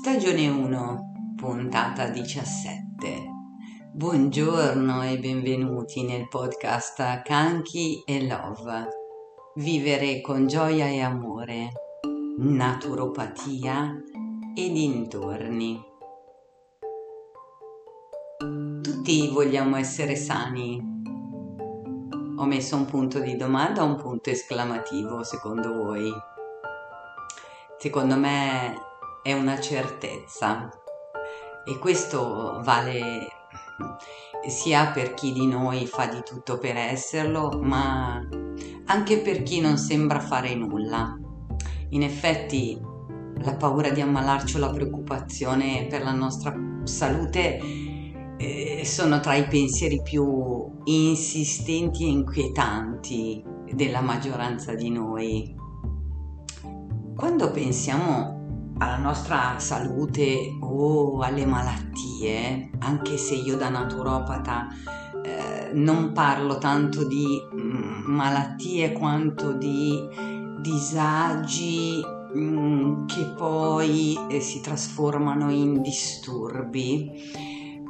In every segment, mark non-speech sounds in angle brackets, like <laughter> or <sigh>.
Stagione 1, puntata 17. Buongiorno e benvenuti nel podcast Canchi e Love. Vivere con gioia e amore, naturopatia e dintorni. Tutti vogliamo essere sani. Ho messo un punto di domanda, un punto esclamativo secondo voi. Secondo me è una certezza e questo vale sia per chi di noi fa di tutto per esserlo, ma anche per chi non sembra fare nulla. In effetti la paura di ammalarci o la preoccupazione per la nostra salute eh, sono tra i pensieri più insistenti e inquietanti della maggioranza di noi. Quando pensiamo alla nostra salute o alle malattie, anche se io da naturopata eh, non parlo tanto di mm, malattie quanto di disagi mh, mm, che poi eh, si trasformano in disturbi.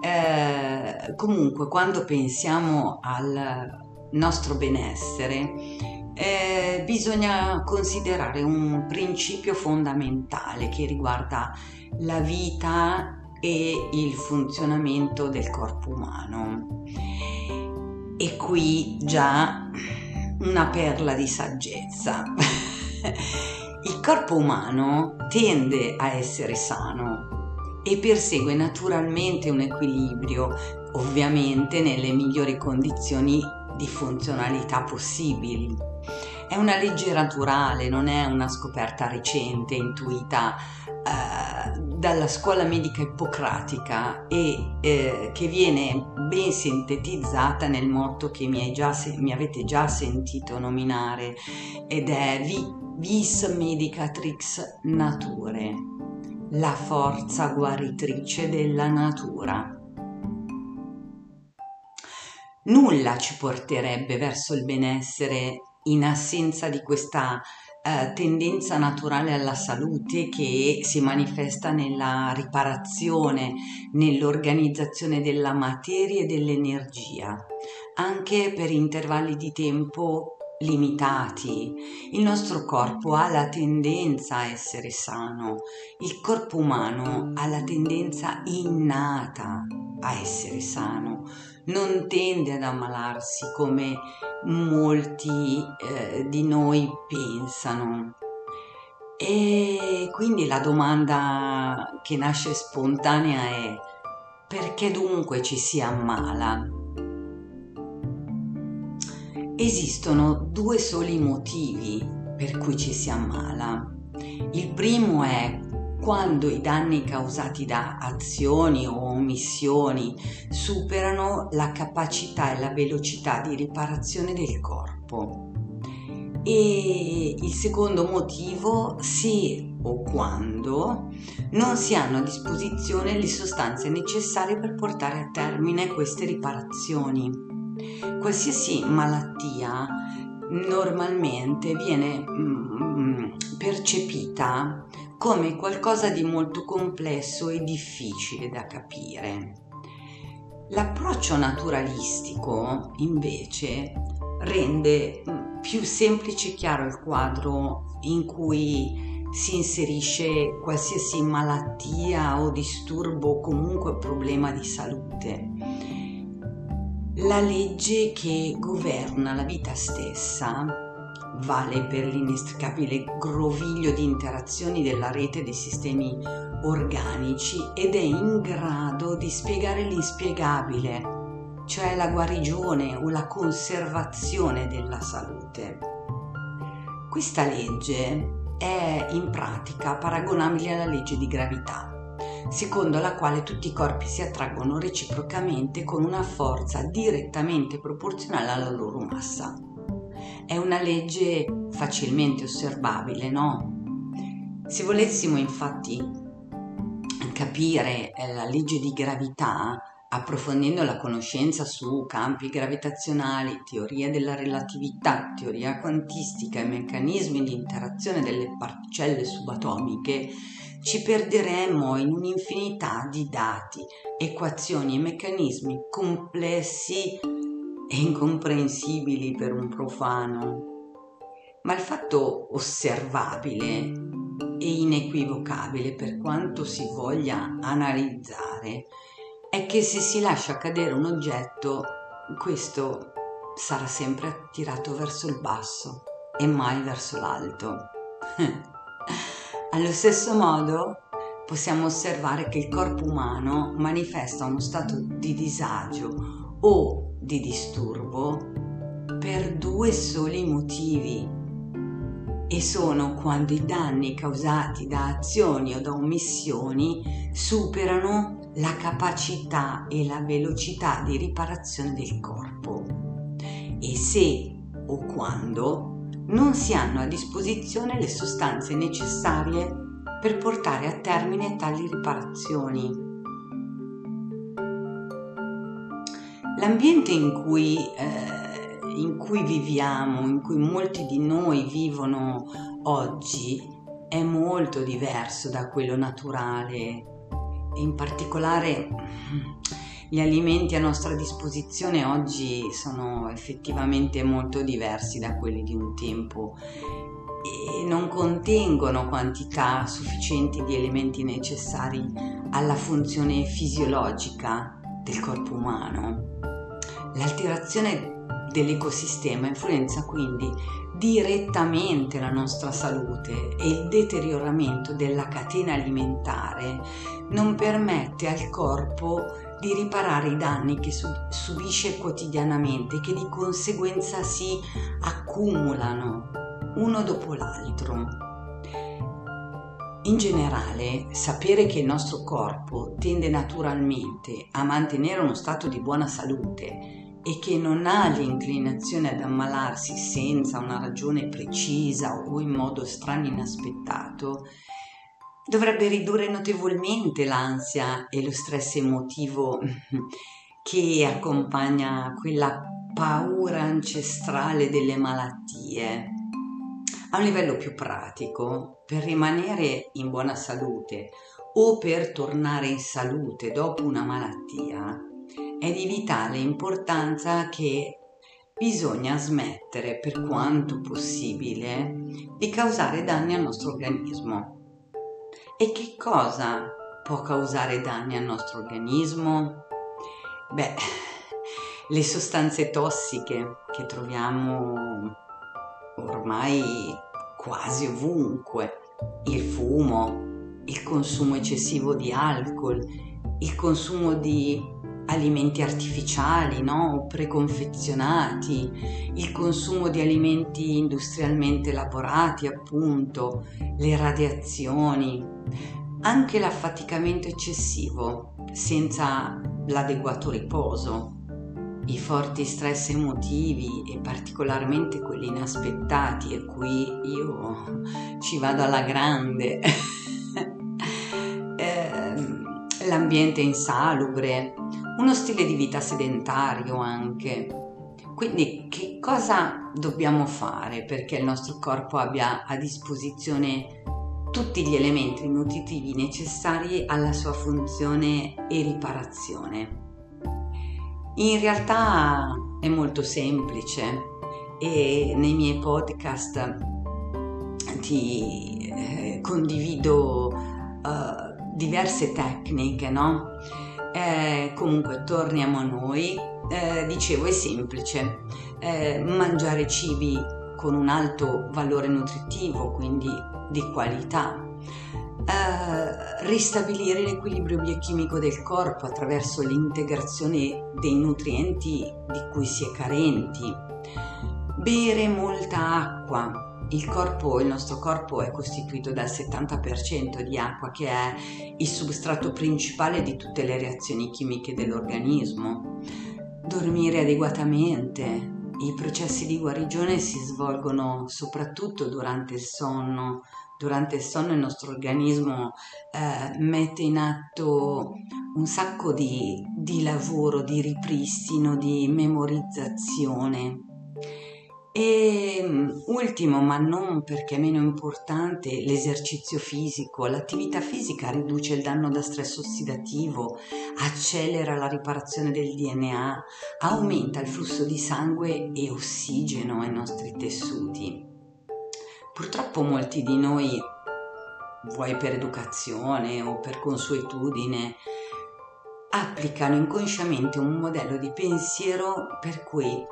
Eh, comunque, quando pensiamo al nostro benessere, eh, bisogna considerare un principio fondamentale che riguarda la vita e il funzionamento del corpo umano. E qui già una perla di saggezza. <laughs> il corpo umano tende a essere sano e persegue naturalmente un equilibrio, ovviamente nelle migliori condizioni di funzionalità possibili. È una legge naturale, non è una scoperta recente, intuita eh, dalla scuola medica ippocratica e eh, che viene ben sintetizzata nel motto che mi, già, mi avete già sentito nominare ed è Vis Medicatrix Nature, la forza guaritrice della natura. Nulla ci porterebbe verso il benessere in assenza di questa eh, tendenza naturale alla salute che si manifesta nella riparazione, nell'organizzazione della materia e dell'energia, anche per intervalli di tempo limitati. Il nostro corpo ha la tendenza a essere sano, il corpo umano ha la tendenza innata a essere sano, non tende ad ammalarsi come molti eh, di noi pensano. E quindi la domanda che nasce spontanea è perché dunque ci si ammala? Esistono due soli motivi per cui ci si ammala. Il primo è quando i danni causati da azioni o omissioni superano la capacità e la velocità di riparazione del corpo. E il secondo motivo, se o quando non si hanno a disposizione le sostanze necessarie per portare a termine queste riparazioni. Qualsiasi malattia normalmente viene mm, percepita come qualcosa di molto complesso e difficile da capire. L'approccio naturalistico, invece, rende mm, più semplice e chiaro il quadro in cui si inserisce qualsiasi malattia o disturbo o comunque problema di salute. La legge che governa la vita stessa vale per l'inestricabile groviglio di interazioni della rete dei sistemi organici ed è in grado di spiegare l'inspiegabile, cioè la guarigione o la conservazione della salute. Questa legge è in pratica paragonabile alla legge di gravità, secondo la quale tutti i corpi si attraggono reciprocamente con una forza direttamente proporzionale alla loro massa. È una legge facilmente osservabile, no? Se volessimo infatti capire eh, la legge di gravità, approfondendo la conoscenza su campi gravitazionali, teoria della relatività, teoria quantistica e meccanismi di interazione delle particelle subatomiche, ci perderemmo in un'infinità di dati, equazioni e meccanismi complessi e incomprensibili per un profano. Ma il fatto osservabile e inequivocabile per quanto si voglia analizzare è che se si lascia cadere un oggetto, questo sarà sempre attirato verso il basso e mai verso l'alto. <laughs> Allo stesso modo possiamo osservare che il corpo umano manifesta uno stato di disagio o di disturbo per due soli motivi e sono quando i danni causati da azioni o da omissioni superano la capacità e la velocità di riparazione del corpo e se o quando non si hanno a disposizione le sostanze necessarie per portare a termine tali riparazioni. L'ambiente in cui eh, in cui viviamo, in cui molti di noi vivono oggi, è molto diverso da quello naturale. In particolare gli alimenti a nostra disposizione oggi sono effettivamente molto diversi da quelli di un tempo e non contengono quantità sufficienti di elementi necessari alla funzione fisiologica del corpo umano. L'alterazione dell'ecosistema influenza quindi direttamente la nostra salute e il deterioramento della catena alimentare non permette al corpo di riparare i danni che subisce quotidianamente che di conseguenza si accumulano uno dopo l'altro. In generale, sapere che il nostro corpo tende naturalmente a mantenere uno stato di buona salute e che non ha l'inclinazione ad ammalarsi senza una ragione precisa o in modo strano inaspettato, dovrebbe ridurre notevolmente l'ansia e lo stress emotivo <laughs> che accompagna quella paura ancestrale delle malattie. A un livello più pratico, per rimanere in buona salute o per tornare in salute dopo una malattia, è di vitale importanza che bisogna smettere per quanto possibile di causare danni al nostro organismo. E che cosa può causare danni al nostro organismo? Beh, le sostanze tossiche che troviamo ormai quasi ovunque, il fumo, il consumo eccessivo di alcol, il consumo di alimenti artificiali, no? preconfezionati, il consumo di alimenti industrialmente elaborati, appunto, le radiazioni, anche l'affaticamento eccessivo senza l'adeguato riposo, i forti stress emotivi e particolarmente quelli inaspettati e qui io ci vado alla grande. <laughs> Ehm, l'ambiente insalubre, uno stile di vita sedentario anche. Quindi che cosa dobbiamo fare perché il nostro corpo abbia a disposizione tutti gli elementi nutritivi necessari alla sua funzione e riparazione? In realtà è molto semplice e nei miei podcast ti eh, condivido uh, diverse tecniche, no? Eh, comunque torniamo a noi, eh, dicevo è semplice, eh, mangiare cibi con un alto valore nutritivo, quindi di qualità, eh, ristabilire l'equilibrio biochimico del corpo attraverso l'integrazione dei nutrienti di cui si è carenti, bere molta acqua, il corpo, il nostro corpo è costituito dal 70% di acqua che è il substrato principale di tutte le reazioni chimiche dell'organismo. Dormire adeguatamente. I processi di guarigione si svolgono soprattutto durante il sonno. Durante il sonno il nostro organismo eh, mette in atto un sacco di, di lavoro, di ripristino, di memorizzazione e Um, ultimo, ma non perché meno importante, l'esercizio fisico. L'attività fisica riduce il danno da stress ossidativo, accelera la riparazione del DNA, aumenta il flusso di sangue e ossigeno ai nostri tessuti. Purtroppo molti di noi, vuoi per educazione o per consuetudine, applicano inconsciamente un modello di pensiero per cui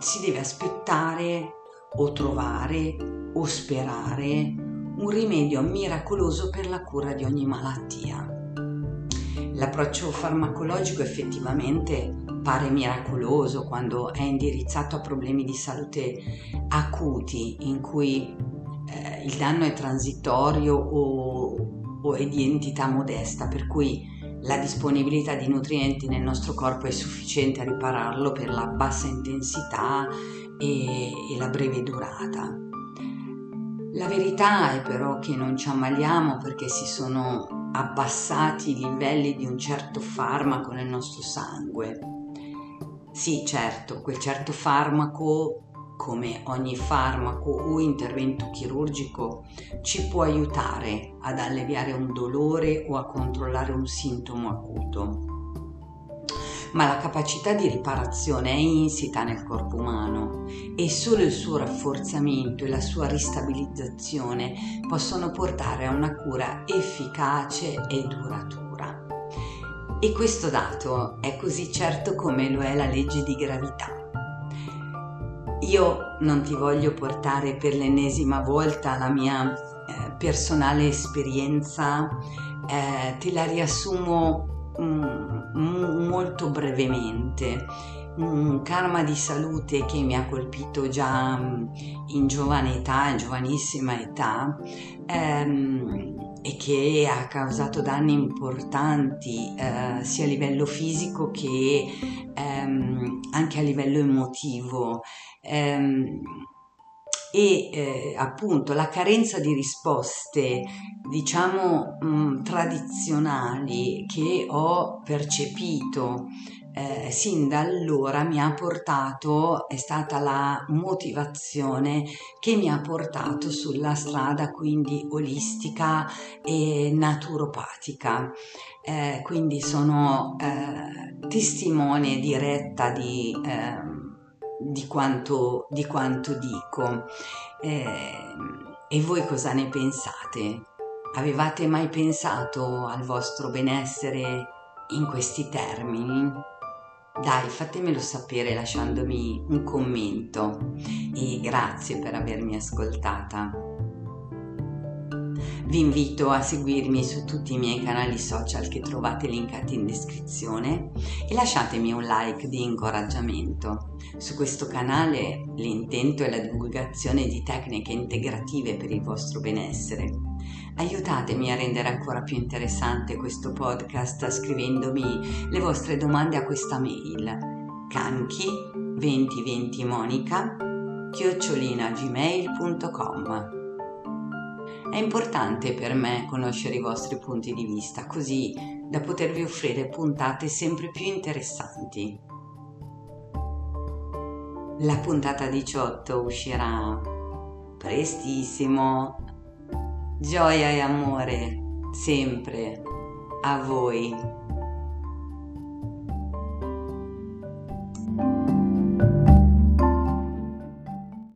si deve aspettare o trovare o sperare un rimedio miracoloso per la cura di ogni malattia. L'approccio farmacologico effettivamente pare miracoloso quando è indirizzato a problemi di salute acuti in cui il danno è transitorio o, o è di entità modesta, per cui la disponibilità di nutrienti nel nostro corpo è sufficiente a ripararlo per la bassa intensità e, e la breve durata. La verità è però che non ci ammaliamo perché si sono abbassati i livelli di un certo farmaco nel nostro sangue. Sì, certo, quel certo farmaco come ogni farmaco o intervento chirurgico, ci può aiutare ad alleviare un dolore o a controllare un sintomo acuto. Ma la capacità di riparazione è insita nel corpo umano e solo il suo rafforzamento e la sua ristabilizzazione possono portare a una cura efficace e duratura. E questo dato è così certo come lo è la legge di gravità. Io non ti voglio portare per l'ennesima volta la mia eh, personale esperienza, eh, te la riassumo mm, molto brevemente. Un karma di salute che mi ha colpito già mm, in giovane età, in giovanissima età, ehm, e che ha causato danni importanti eh, sia a livello fisico che ehm, anche a livello emotivo ehm, e eh, appunto la carenza di risposte diciamo mh, mm, tradizionali che ho percepito eh, sin da allora mi ha portato, è stata la motivazione che mi ha portato sulla strada quindi olistica e naturopatica. Eh, quindi sono eh, testimone diretta di ehm, di quanto, di quanto dico. Eh, e voi cosa ne pensate? Avevate mai pensato al vostro benessere in questi termini? Dai, fatemelo sapere lasciandomi un commento e grazie per avermi ascoltata. Vi invito a seguirmi su tutti i miei canali social che trovate linkati in descrizione e lasciatemi un like di incoraggiamento. Su questo canale l'intento è la divulgazione di tecniche integrative per il vostro benessere. Aiutatemi a rendere ancora più interessante questo podcast scrivendomi le vostre domande a questa mail canchi 2020 monica chiocciolinagmail.com è importante per me conoscere i vostri punti di vista, così da potervi offrire puntate sempre più interessanti. La puntata 18 uscirà prestissimo. Gioia e amore sempre a voi.